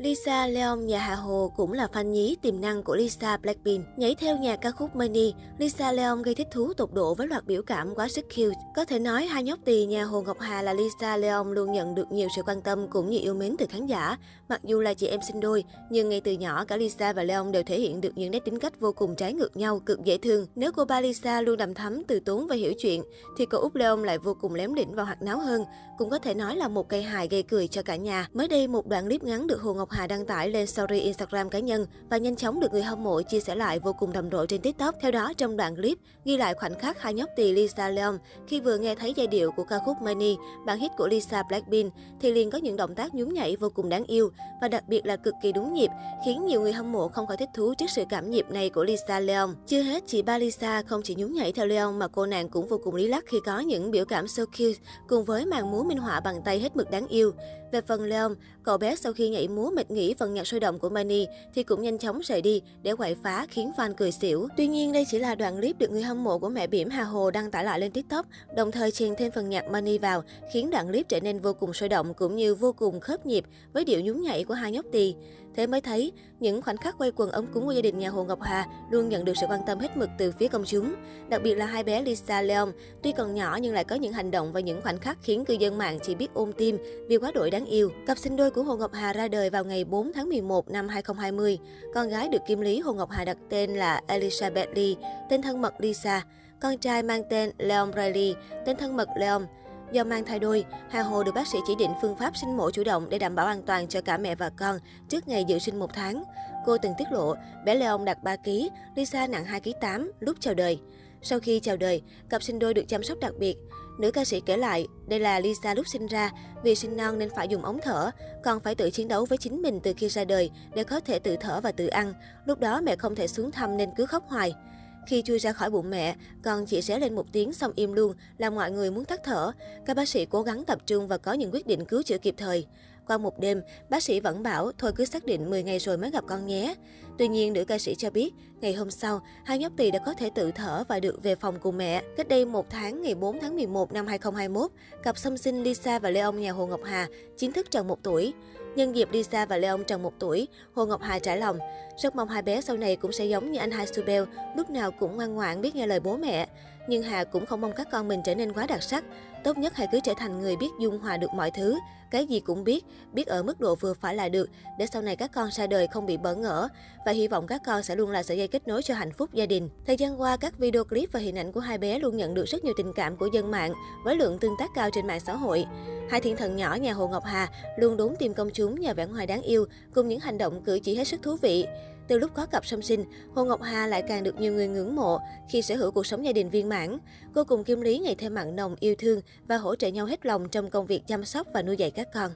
Lisa Leon nhà Hà Hồ cũng là fan nhí tiềm năng của Lisa Blackpink. Nhảy theo nhà ca khúc Money, Lisa Leon gây thích thú tột độ với loạt biểu cảm quá sức cute. Có thể nói hai nhóc tỳ nhà Hồ Ngọc Hà là Lisa Leon luôn nhận được nhiều sự quan tâm cũng như yêu mến từ khán giả. Mặc dù là chị em sinh đôi, nhưng ngay từ nhỏ cả Lisa và Leon đều thể hiện được những nét tính cách vô cùng trái ngược nhau, cực dễ thương. Nếu cô ba Lisa luôn đầm thắm, từ tốn và hiểu chuyện, thì cậu út Leon lại vô cùng lém đỉnh và hoạt náo hơn. Cũng có thể nói là một cây hài gây cười cho cả nhà. Mới đây một đoạn clip ngắn được Hồ Ngọc Hà đăng tải lên story Instagram cá nhân và nhanh chóng được người hâm mộ chia sẻ lại vô cùng đầm độ trên TikTok. Theo đó, trong đoạn clip ghi lại khoảnh khắc hai nhóc tỳ Lisa Leon khi vừa nghe thấy giai điệu của ca khúc Money, bản hit của Lisa Blackpink, thì liền có những động tác nhún nhảy vô cùng đáng yêu và đặc biệt là cực kỳ đúng nhịp, khiến nhiều người hâm mộ không khỏi thích thú trước sự cảm nhịp này của Lisa Leon. Chưa hết, chị ba Lisa không chỉ nhún nhảy theo Leon mà cô nàng cũng vô cùng lý lắc khi có những biểu cảm so cute cùng với màn múa minh họa bằng tay hết mực đáng yêu. Về phần Leon, cậu bé sau khi nhảy múa mệt nghỉ phần nhạc sôi động của Mani thì cũng nhanh chóng rời đi để quậy phá khiến fan cười xỉu. Tuy nhiên đây chỉ là đoạn clip được người hâm mộ của mẹ bỉm Hà Hồ đăng tải lại lên TikTok, đồng thời chèn thêm phần nhạc Mani vào, khiến đoạn clip trở nên vô cùng sôi động cũng như vô cùng khớp nhịp với điệu nhún nhảy của hai nhóc tỳ. Thế mới thấy, những khoảnh khắc quay quần ấm cúng của gia đình nhà Hồ Ngọc Hà luôn nhận được sự quan tâm hết mực từ phía công chúng. Đặc biệt là hai bé Lisa Leon, tuy còn nhỏ nhưng lại có những hành động và những khoảnh khắc khiến cư dân mạng chỉ biết ôm tim vì quá đổi đáng yêu. Cặp sinh đôi của Hồ Ngọc Hà ra đời vào ngày 4 tháng 11 năm 2020. Con gái được Kim Lý Hồ Ngọc Hà đặt tên là Elizabeth Lee, tên thân mật Lisa. Con trai mang tên Leon Riley, tên thân mật Leon. Do mang thai đôi, Hà Hồ được bác sĩ chỉ định phương pháp sinh mổ chủ động để đảm bảo an toàn cho cả mẹ và con trước ngày dự sinh một tháng. Cô từng tiết lộ, bé Leon đặt 3 kg, Lisa nặng 2 kg 8 lúc chào đời. Sau khi chào đời, cặp sinh đôi được chăm sóc đặc biệt. Nữ ca sĩ kể lại, đây là Lisa lúc sinh ra, vì sinh non nên phải dùng ống thở, còn phải tự chiến đấu với chính mình từ khi ra đời để có thể tự thở và tự ăn. Lúc đó mẹ không thể xuống thăm nên cứ khóc hoài. Khi chui ra khỏi bụng mẹ, con chỉ xé lên một tiếng xong im luôn, làm mọi người muốn tắt thở. Các bác sĩ cố gắng tập trung và có những quyết định cứu chữa kịp thời. Qua một đêm, bác sĩ vẫn bảo thôi cứ xác định 10 ngày rồi mới gặp con nhé. Tuy nhiên, nữ ca sĩ cho biết, ngày hôm sau, hai nhóc tỳ đã có thể tự thở và được về phòng cùng mẹ. Cách đây một tháng, ngày 4 tháng 11 năm 2021, cặp song sinh Lisa và Leon nhà Hồ Ngọc Hà chính thức tròn một tuổi. Nhân dịp Lisa và Leon tròn một tuổi, Hồ Ngọc Hà trải lòng. Rất mong hai bé sau này cũng sẽ giống như anh hai Subel, lúc nào cũng ngoan ngoãn biết nghe lời bố mẹ. Nhưng Hà cũng không mong các con mình trở nên quá đặc sắc. Tốt nhất hãy cứ trở thành người biết dung hòa được mọi thứ, cái gì cũng biết, biết ở mức độ vừa phải là được, để sau này các con ra đời không bị bỡ ngỡ. Và hy vọng các con sẽ luôn là sợi dây kết nối cho hạnh phúc gia đình. Thời gian qua, các video clip và hình ảnh của hai bé luôn nhận được rất nhiều tình cảm của dân mạng, với lượng tương tác cao trên mạng xã hội. Hai thiên thần nhỏ nhà Hồ Ngọc Hà luôn đốn tìm công chúng nhờ vẻ ngoài đáng yêu, cùng những hành động cử chỉ hết sức thú vị. Từ lúc có cặp song sinh, Hồ Ngọc Hà lại càng được nhiều người ngưỡng mộ khi sở hữu cuộc sống gia đình viên mãn. Cô cùng Kim Lý ngày thêm mặn nồng yêu thương và hỗ trợ nhau hết lòng trong công việc chăm sóc và nuôi dạy các con.